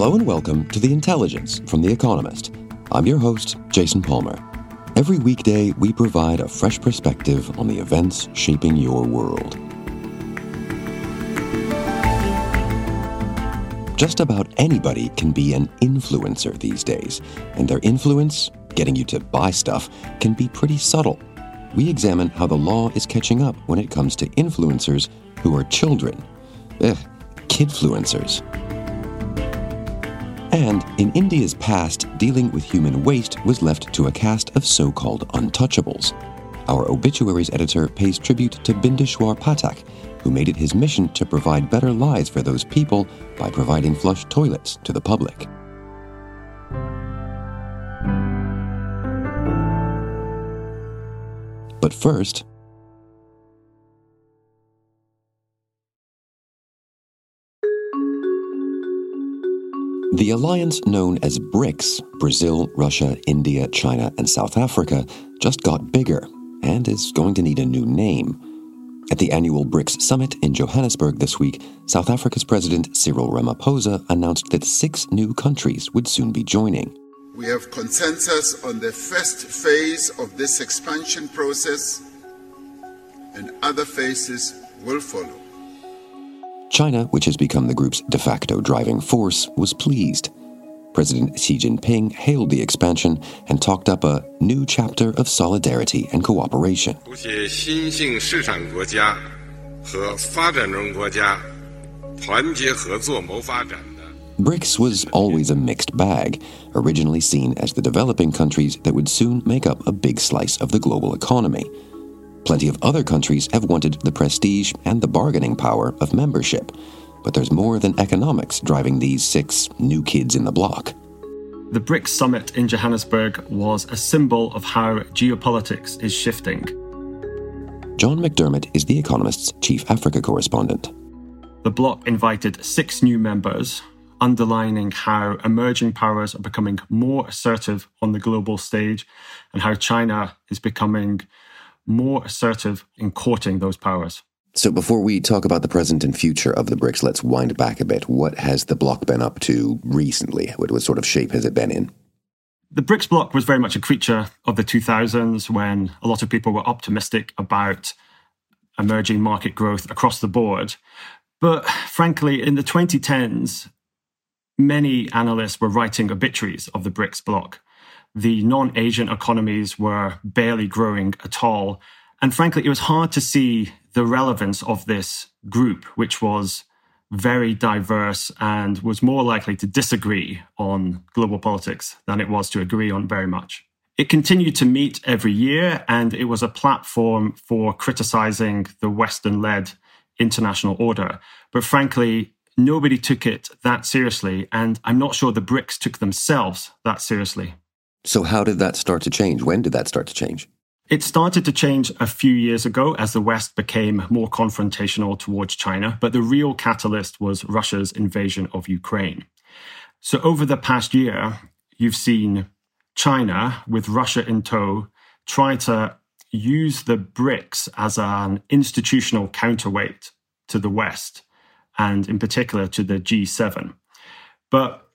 Hello and welcome to The Intelligence from The Economist. I'm your host, Jason Palmer. Every weekday, we provide a fresh perspective on the events shaping your world. Just about anybody can be an influencer these days, and their influence, getting you to buy stuff, can be pretty subtle. We examine how the law is catching up when it comes to influencers who are children. Ugh, kidfluencers. And in India's past, dealing with human waste was left to a caste of so called untouchables. Our obituaries editor pays tribute to Bindeshwar Pathak, who made it his mission to provide better lives for those people by providing flush toilets to the public. But first, The alliance known as BRICS, Brazil, Russia, India, China, and South Africa, just got bigger and is going to need a new name. At the annual BRICS summit in Johannesburg this week, South Africa's President Cyril Ramaphosa announced that six new countries would soon be joining. We have consensus on the first phase of this expansion process, and other phases will follow. China, which has become the group's de facto driving force, was pleased. President Xi Jinping hailed the expansion and talked up a new chapter of solidarity and cooperation. BRICS was always a mixed bag, originally seen as the developing countries that would soon make up a big slice of the global economy. Plenty of other countries have wanted the prestige and the bargaining power of membership. But there's more than economics driving these six new kids in the block. The BRICS summit in Johannesburg was a symbol of how geopolitics is shifting. John McDermott is The Economist's chief Africa correspondent. The bloc invited six new members, underlining how emerging powers are becoming more assertive on the global stage and how China is becoming more assertive in courting those powers. So, before we talk about the present and future of the BRICS, let's wind back a bit. What has the bloc been up to recently? What, what sort of shape has it been in? The BRICS bloc was very much a creature of the 2000s when a lot of people were optimistic about emerging market growth across the board. But frankly, in the 2010s, many analysts were writing obituaries of the BRICS bloc the non Asian economies were barely growing at all. And frankly, it was hard to see the relevance of this group, which was very diverse and was more likely to disagree on global politics than it was to agree on very much. It continued to meet every year, and it was a platform for criticizing the Western led international order. But frankly, nobody took it that seriously, and I'm not sure the BRICS took themselves that seriously. So, how did that start to change? When did that start to change? It started to change a few years ago as the West became more confrontational towards China, but the real catalyst was Russia's invasion of Ukraine. So, over the past year, you've seen China, with Russia in tow, try to use the BRICS as an institutional counterweight to the West, and in particular to the G7. But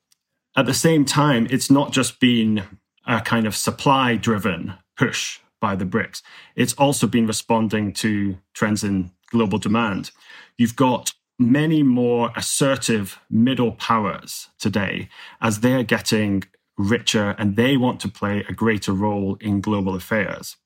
at the same time, it's not just been a kind of supply driven push by the BRICS. It's also been responding to trends in global demand. You've got many more assertive middle powers today as they're getting richer and they want to play a greater role in global affairs.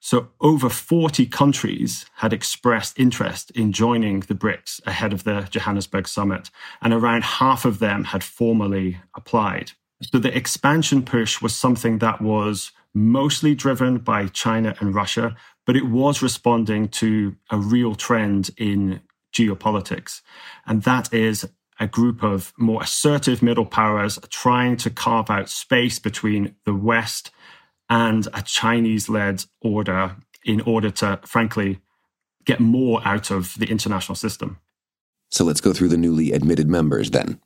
So, over 40 countries had expressed interest in joining the BRICS ahead of the Johannesburg summit, and around half of them had formally applied. So the expansion push was something that was mostly driven by China and Russia, but it was responding to a real trend in geopolitics. And that is a group of more assertive middle powers trying to carve out space between the West and a Chinese led order in order to, frankly, get more out of the international system. So let's go through the newly admitted members then.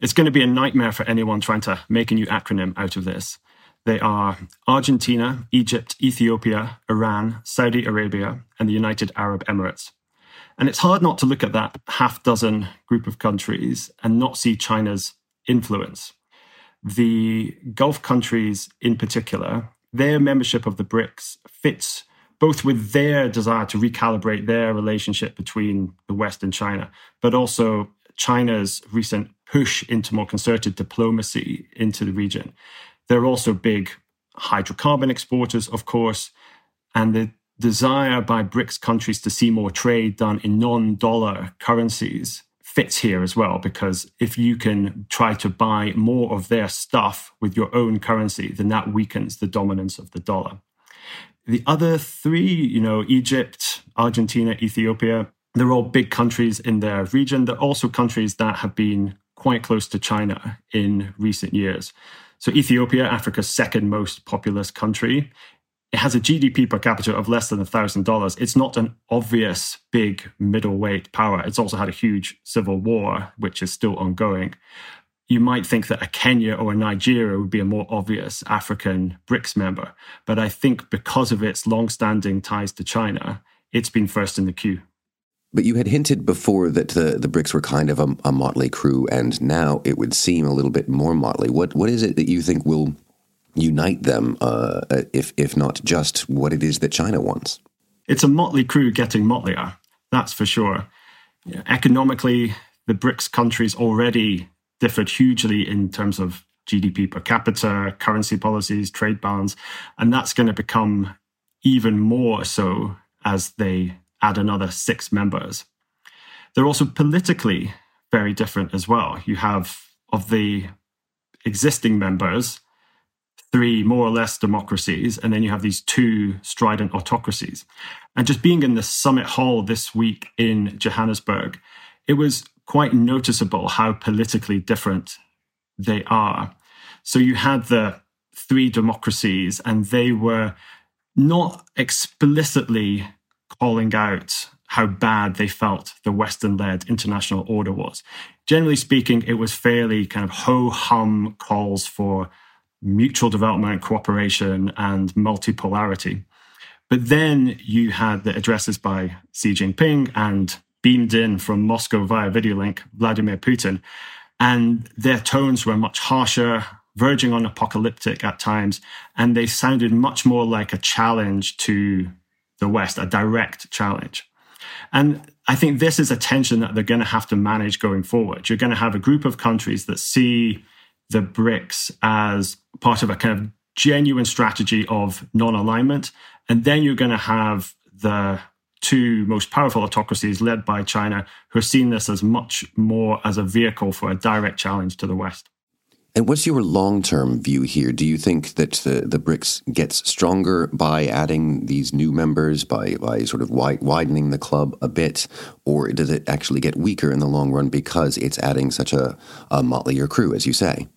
It's going to be a nightmare for anyone trying to make a new acronym out of this. They are Argentina, Egypt, Ethiopia, Iran, Saudi Arabia, and the United Arab Emirates. And it's hard not to look at that half dozen group of countries and not see China's influence. The Gulf countries, in particular, their membership of the BRICS fits both with their desire to recalibrate their relationship between the West and China, but also China's recent push into more concerted diplomacy into the region. They're also big hydrocarbon exporters, of course, and the desire by BRICS countries to see more trade done in non dollar currencies fits here as well, because if you can try to buy more of their stuff with your own currency, then that weakens the dominance of the dollar. The other three, you know, Egypt, Argentina, Ethiopia, they're all big countries in their region. They're also countries that have been quite close to China in recent years. So, Ethiopia, Africa's second most populous country, it has a GDP per capita of less than $1,000. It's not an obvious big middleweight power. It's also had a huge civil war, which is still ongoing. You might think that a Kenya or a Nigeria would be a more obvious African BRICS member. But I think because of its long-standing ties to China, it's been first in the queue. But you had hinted before that the, the BRICS were kind of a, a motley crew, and now it would seem a little bit more motley. What what is it that you think will unite them, uh, if if not just what it is that China wants. It's a motley crew getting motlier, that's for sure. economically, the BRICS countries already differed hugely in terms of GDP per capita, currency policies, trade balance, and that's going to become even more so as they add another six members. They're also politically very different as well. You have of the existing members, three more or less democracies, and then you have these two strident autocracies. And just being in the summit hall this week in Johannesburg, it was quite noticeable how politically different they are. So you had the three democracies, and they were not explicitly calling out how bad they felt the Western led international order was. Generally speaking, it was fairly kind of ho hum calls for mutual development, cooperation, and multipolarity. But then you had the addresses by Xi Jinping and beamed in from Moscow via video link, Vladimir Putin. And their tones were much harsher, verging on apocalyptic at times. And they sounded much more like a challenge to the West, a direct challenge. And I think this is a tension that they're going to have to manage going forward. You're going to have a group of countries that see the BRICS as part of a kind of genuine strategy of non alignment. And then you're going to have the two most powerful autocracies led by China who are seeing this as much more as a vehicle for a direct challenge to the West. And what's your long term view here? Do you think that the, the BRICS gets stronger by adding these new members, by, by sort of wide, widening the club a bit? Or does it actually get weaker in the long run because it's adding such a, a motlier crew, as you say?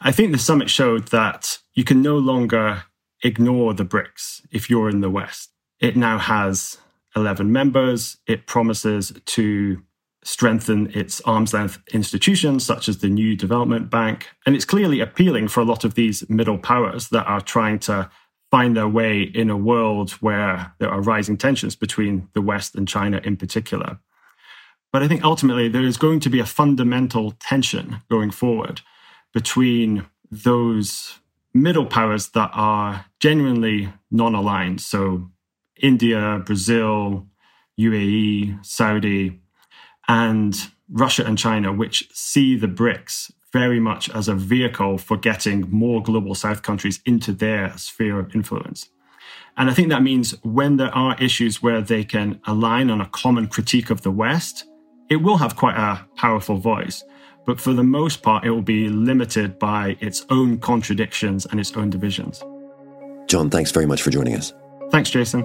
I think the summit showed that you can no longer ignore the BRICS if you're in the West. It now has 11 members. It promises to strengthen its arm's length institutions, such as the New Development Bank. And it's clearly appealing for a lot of these middle powers that are trying to find their way in a world where there are rising tensions between the West and China in particular. But I think ultimately there is going to be a fundamental tension going forward between those middle powers that are genuinely non aligned. So, India, Brazil, UAE, Saudi, and Russia and China, which see the BRICS very much as a vehicle for getting more global South countries into their sphere of influence. And I think that means when there are issues where they can align on a common critique of the West, it will have quite a powerful voice. but for the most part, it will be limited by its own contradictions and its own divisions. John, thanks very much for joining us. Thanks, Jason.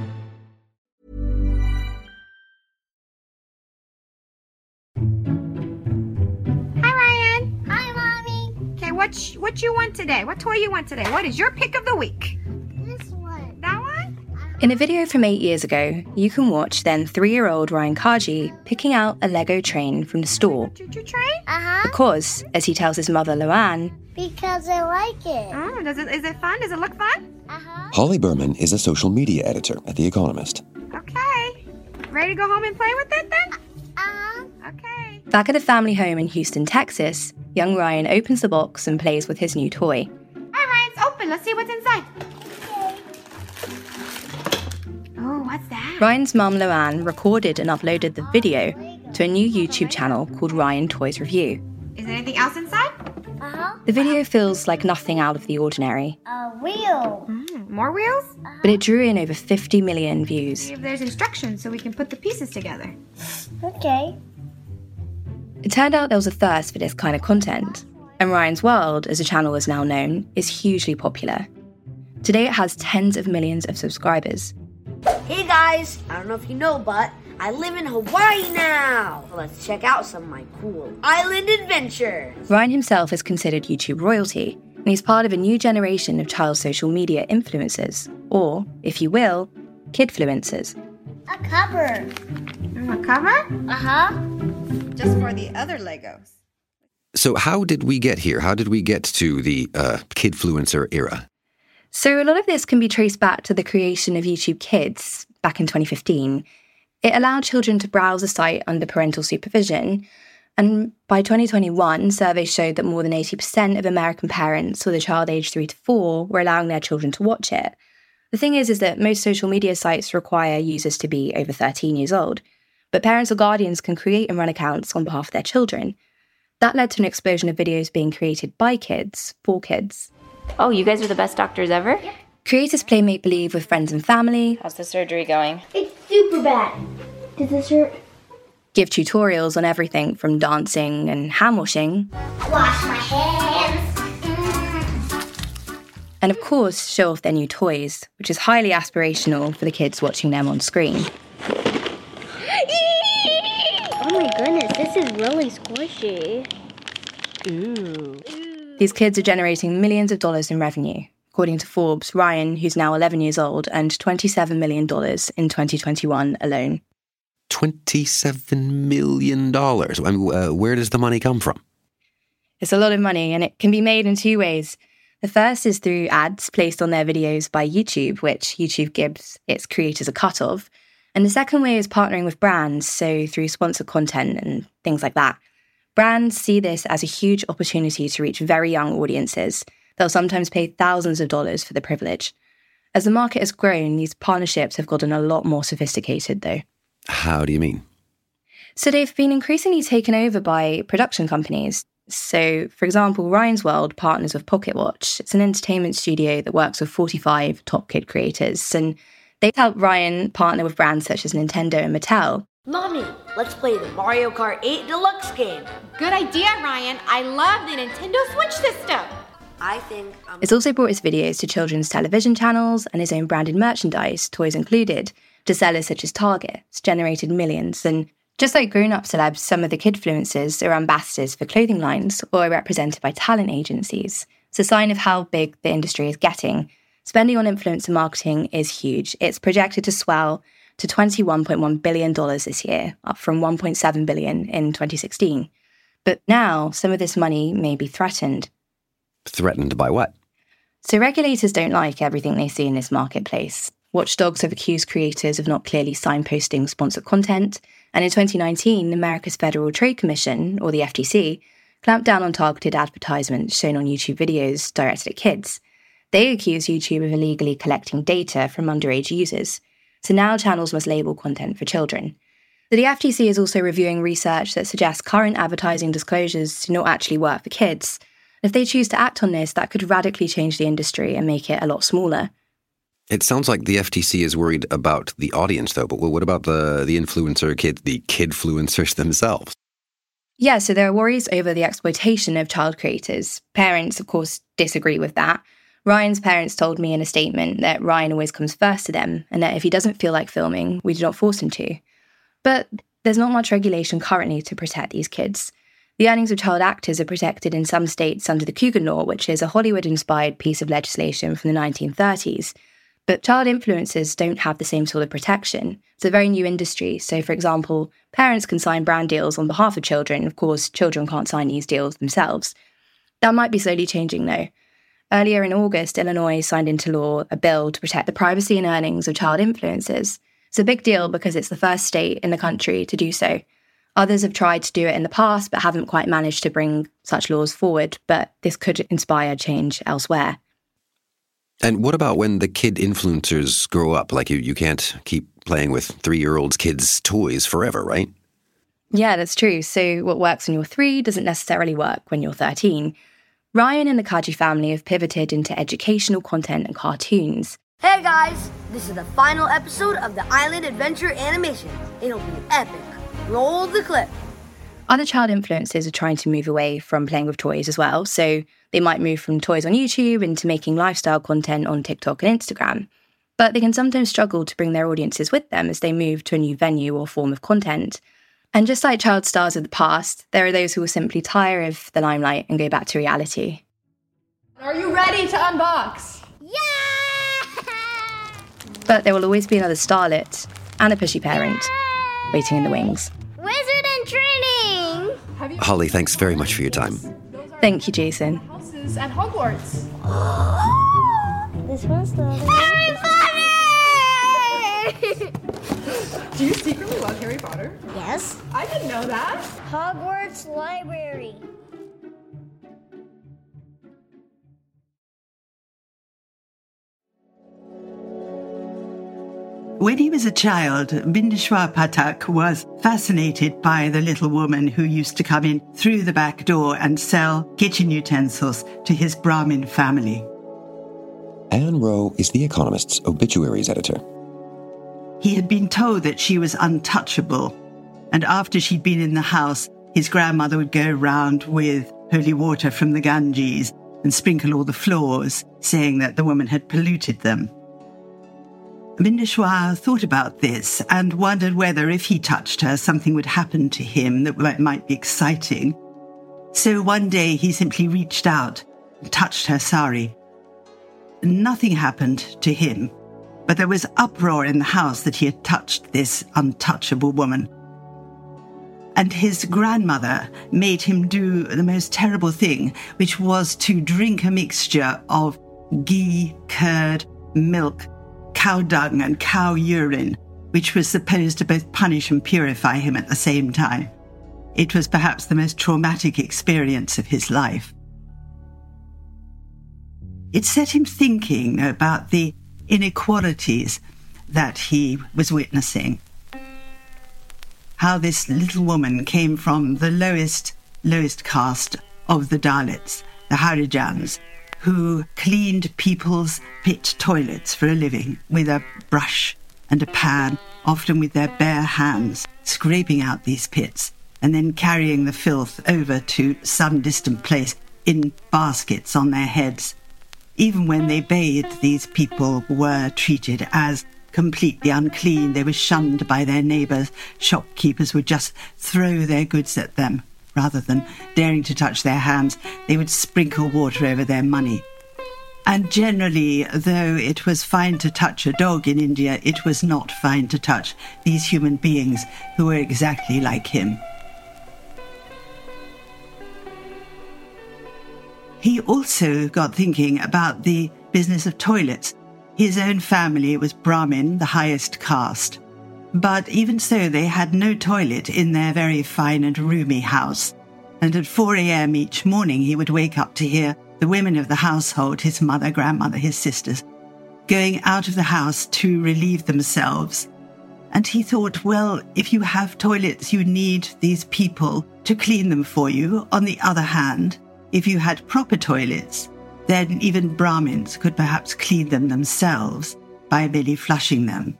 What sh- what you want today? What toy you want today? What is your pick of the week? This one. That one? In a video from eight years ago, you can watch then three year old Ryan Kaji picking out a Lego train from the store. Choo choo train? Uh huh. Because, as he tells his mother Loann, Because I like it. Oh, does it is it fun? Does it look fun? Uh huh. Holly Berman is a social media editor at The Economist. Okay. Ready to go home and play with it then? Uh huh. Okay. Back at a family home in Houston, Texas, young Ryan opens the box and plays with his new toy. All right, it's open. Let's see what's inside. Oh, what's that? Ryan's mum Loann recorded and uploaded the video to a new YouTube channel called Ryan Toys Review. Is there anything else inside? Uh huh. The video feels like nothing out of the ordinary, A wheel. Mm, more wheels? but it drew in over 50 million views. See if there's instructions so we can put the pieces together. Okay. It turned out there was a thirst for this kind of content, and Ryan's World, as the channel is now known, is hugely popular. Today it has tens of millions of subscribers. Hey guys, I don't know if you know, but I live in Hawaii now. Let's check out some of my cool island adventures. Ryan himself is considered YouTube royalty, and he's part of a new generation of child social media influencers, or, if you will, kidfluencers. A cover. A cover? Uh huh. Just for the other Legos. So, how did we get here? How did we get to the uh, kidfluencer era? So, a lot of this can be traced back to the creation of YouTube Kids back in 2015. It allowed children to browse the site under parental supervision. And by 2021, surveys showed that more than 80% of American parents with a child aged 3 to 4 were allowing their children to watch it. The thing is, is that most social media sites require users to be over 13 years old, but parents or guardians can create and run accounts on behalf of their children. That led to an explosion of videos being created by kids for kids. Oh, you guys are the best doctors ever? Creators play make believe with friends and family, How's the surgery going? It's super bad. Does this hurt? give tutorials on everything from dancing and hand washing, Wash my hands. and of course, show off their new toys, which is highly aspirational for the kids watching them on screen. Goodness, this is really squishy. These kids are generating millions of dollars in revenue. According to Forbes, Ryan, who's now 11 years old, earned $27 million in 2021 alone. $27 million. I mean, uh, where does the money come from? It's a lot of money, and it can be made in two ways. The first is through ads placed on their videos by YouTube, which YouTube gives its creators a cut of. And the second way is partnering with brands, so through sponsored content and things like that. Brands see this as a huge opportunity to reach very young audiences. They'll sometimes pay thousands of dollars for the privilege. As the market has grown, these partnerships have gotten a lot more sophisticated, though. How do you mean? So they've been increasingly taken over by production companies. So, for example, Ryan's World partners with Pocket Watch. It's an entertainment studio that works with 45 top kid creators. And they help Ryan partner with brands such as Nintendo and Mattel. Mommy, let's play the Mario Kart 8 Deluxe game. Good idea, Ryan. I love the Nintendo Switch system. I think I'm It's also brought his videos to children's television channels and his own branded merchandise, toys included, to sellers such as Target. It's generated millions. And just like grown up celebs, some of the kidfluencers are ambassadors for clothing lines or are represented by talent agencies. It's a sign of how big the industry is getting. Spending on influencer marketing is huge. It's projected to swell to $21.1 billion this year, up from 1.7 billion in 2016. But now, some of this money may be threatened. Threatened by what? So regulators don't like everything they see in this marketplace. Watchdogs have accused creators of not clearly signposting sponsored content, and in 2019, America's Federal Trade Commission, or the FTC, clamped down on targeted advertisements shown on YouTube videos directed at kids. They accuse YouTube of illegally collecting data from underage users. So now channels must label content for children. The FTC is also reviewing research that suggests current advertising disclosures do not actually work for kids. If they choose to act on this, that could radically change the industry and make it a lot smaller. It sounds like the FTC is worried about the audience, though. But what about the the influencer kids, the kidfluencers themselves? Yeah, so there are worries over the exploitation of child creators. Parents, of course, disagree with that. Ryan's parents told me in a statement that Ryan always comes first to them, and that if he doesn't feel like filming, we do not force him to. But there's not much regulation currently to protect these kids. The earnings of child actors are protected in some states under the Coogan Law, which is a Hollywood inspired piece of legislation from the 1930s. But child influencers don't have the same sort of protection. It's a very new industry. So, for example, parents can sign brand deals on behalf of children. Of course, children can't sign these deals themselves. That might be slowly changing, though. Earlier in August, Illinois signed into law a bill to protect the privacy and earnings of child influencers. It's a big deal because it's the first state in the country to do so. Others have tried to do it in the past but haven't quite managed to bring such laws forward, but this could inspire change elsewhere. And what about when the kid influencers grow up? Like you, you can't keep playing with three year olds' kids' toys forever, right? Yeah, that's true. So, what works when you're three doesn't necessarily work when you're 13. Ryan and the Kaji family have pivoted into educational content and cartoons. Hey guys, this is the final episode of the Island Adventure animation. It'll be epic. Roll the clip. Other child influencers are trying to move away from playing with toys as well, so they might move from toys on YouTube into making lifestyle content on TikTok and Instagram. But they can sometimes struggle to bring their audiences with them as they move to a new venue or form of content. And just like child stars of the past, there are those who will simply tire of the limelight and go back to reality. Are you ready to unbox? Yeah! But there will always be another starlet and a pushy parent waiting in the wings. Wizard in training! Holly, thanks very much for your time. Thank you, Jason. Houses at Hogwarts. This one's the Harry Potter! Do you secretly love Harry Potter? Yes. I didn't know that. Hogwarts Library. When he was a child, Bindeshwar Pathak was fascinated by the little woman who used to come in through the back door and sell kitchen utensils to his Brahmin family. Ann Wroe is The Economist's obituaries editor. He had been told that she was untouchable, and after she'd been in the house, his grandmother would go round with holy water from the Ganges and sprinkle all the floors, saying that the woman had polluted them. Bindeshwar thought about this and wondered whether if he touched her, something would happen to him that might be exciting. So one day he simply reached out and touched her sari. Nothing happened to him, but there was uproar in the house that he had touched this untouchable woman. And his grandmother made him do the most terrible thing, which was to drink a mixture of ghee, curd, milk, cow dung, and cow urine, which was supposed to both punish and purify him at the same time. It was perhaps the most traumatic experience of his life. It set him thinking about the inequalities that he was witnessing. How this little woman came from the lowest, lowest caste of the Dalits, the Harijans, who cleaned people's pit toilets for a living with a brush and a pan, often with their bare hands, scraping out these pits and then carrying the filth over to some distant place in baskets on their heads. Even when they bathed, these people were treated as completely unclean. They were shunned by their neighbours. Shopkeepers would just throw their goods at them. Rather than daring to touch their hands, they would sprinkle water over their money. And generally, though it was fine to touch a dog in India, it was not fine to touch these human beings who were exactly like him. He also got thinking about the business of toilets. His own family was Brahmin, the highest caste. But even so, they had no toilet in their very fine and roomy house. And at 4 a.m. each morning, he would wake up to hear the women of the household, his mother, grandmother, his sisters, going out of the house to relieve themselves. And he thought, well, if you have toilets, you need these people to clean them for you. On the other hand, if you had proper toilets, then even Brahmins could perhaps clean them themselves by merely flushing them.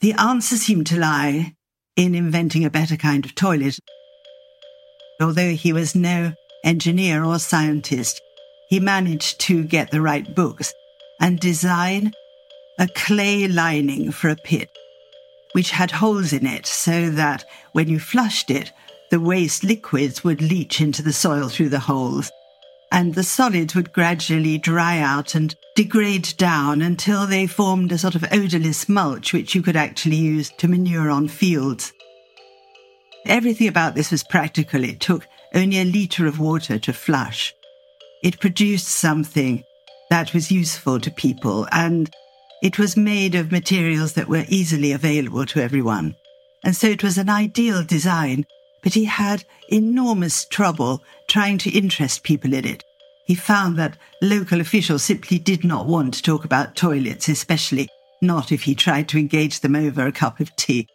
The answer seemed to lie in inventing a better kind of toilet. Although he was no engineer or scientist, he managed to get the right books and design a clay lining for a pit, which had holes in it so that when you flushed it, the waste liquids would leach into the soil through the holes and the solids would gradually dry out and degrade down until they formed a sort of odorless mulch which you could actually use to manure on fields. Everything about this was practical. It took only a litre of water to flush. It produced something that was useful to people and it was made of materials that were easily available to everyone. And so it was an ideal design but he had enormous trouble trying to interest people in it. He found that local officials simply did not want to talk about toilets, especially not if he tried to engage them over a cup of tea.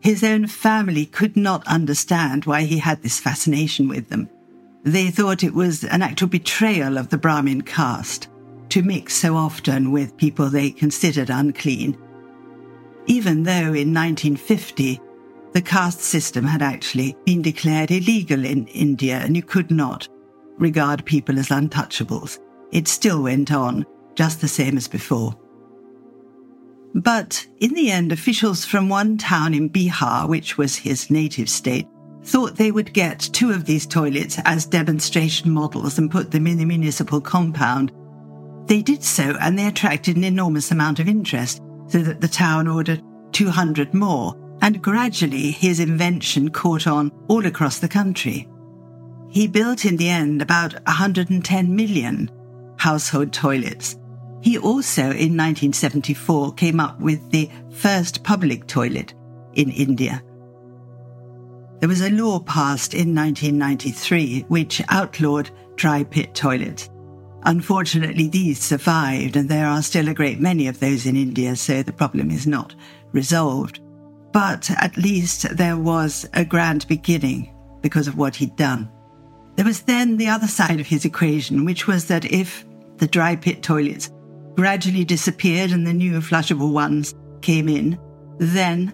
His own family could not understand why he had this fascination with them. They thought it was an actual betrayal of the Brahmin caste to mix so often with people they considered unclean even though in 1950 the caste system had actually been declared illegal in India and you could not regard people as untouchables. It still went on, just the same as before. But in the end, officials from one town in Bihar, which was his native state, thought they would get two of these toilets as demonstration models and put them in the municipal compound. They did so, and they attracted an enormous amount of interest so that the town ordered 200 more, and gradually his invention caught on all across the country. He built in the end about 110 million household toilets. He also, in 1974, came up with the first public toilet in India. There was a law passed in 1993 which outlawed dry pit toilets. Unfortunately, these survived, and there are still a great many of those in India, so the problem is not resolved. But at least there was a grand beginning because of what he'd done. There was then the other side of his equation, which was that if the dry pit toilets gradually disappeared and the new flushable ones came in, then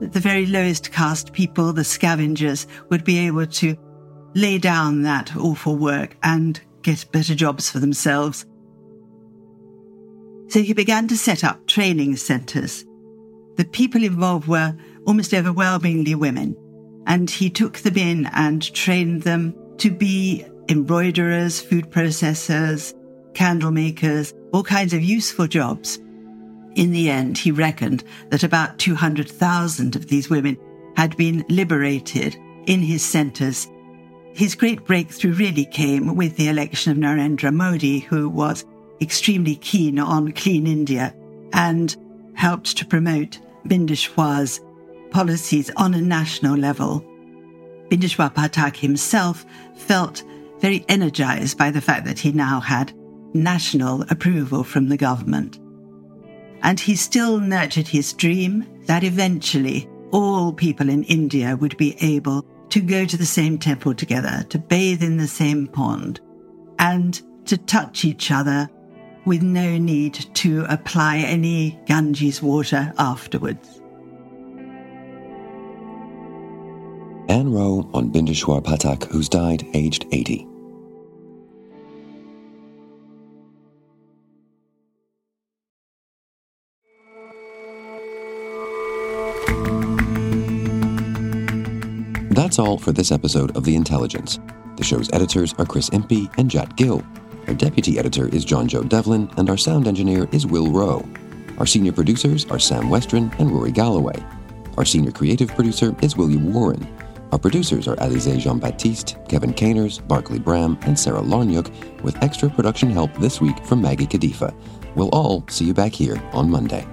the very lowest caste people, the scavengers, would be able to lay down that awful work and get better jobs for themselves. So he began to set up training centres. The people involved were almost overwhelmingly women, and he took them in and trained them to be embroiderers, food processors, candle makers, all kinds of useful jobs. In the end, he reckoned that about 200,000 of these women had been liberated in his centres his great breakthrough really came with the election of Narendra Modi, who was extremely keen on clean India and helped to promote Bindeshwar's policies on a national level. Bindeshwar Pathak himself felt very energized by the fact that he now had national approval from the government. And he still nurtured his dream that eventually all people in India would be able to go to the same temple together, to bathe in the same pond, and to touch each other with no need to apply any Ganges water afterwards. Ann Wroe on Bindeshwar Pathak, who's died aged 80. That's all for this episode of The Intelligence. The show's editors are Chris Impey and Jat Gill. Our deputy editor is John Joe Devlin, and our sound engineer is Will Rowe. Our senior producers are Sam Westron and Rory Galloway. Our senior creative producer is William Warren. Our producers are Alize Jean Baptiste, Kevin Caners, Barclay Bram, and Sarah Larniuk, with extra production help this week from Maggie Kadifa. We'll all see you back here on Monday.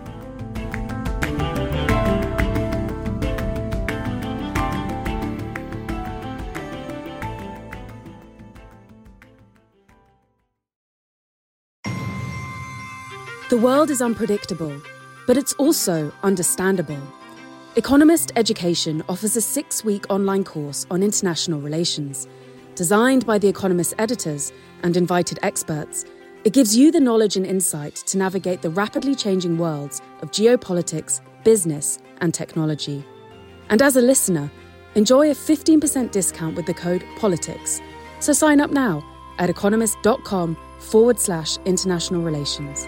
The world is unpredictable, but it's also understandable. Economist Education offers a six week online course on international relations. Designed by The Economist editors and invited experts, it gives you the knowledge and insight to navigate the rapidly changing worlds of geopolitics, business, and technology. And as a listener, enjoy a 15% discount with the code POLITICS. So sign up now at economist.com forward slash international relations.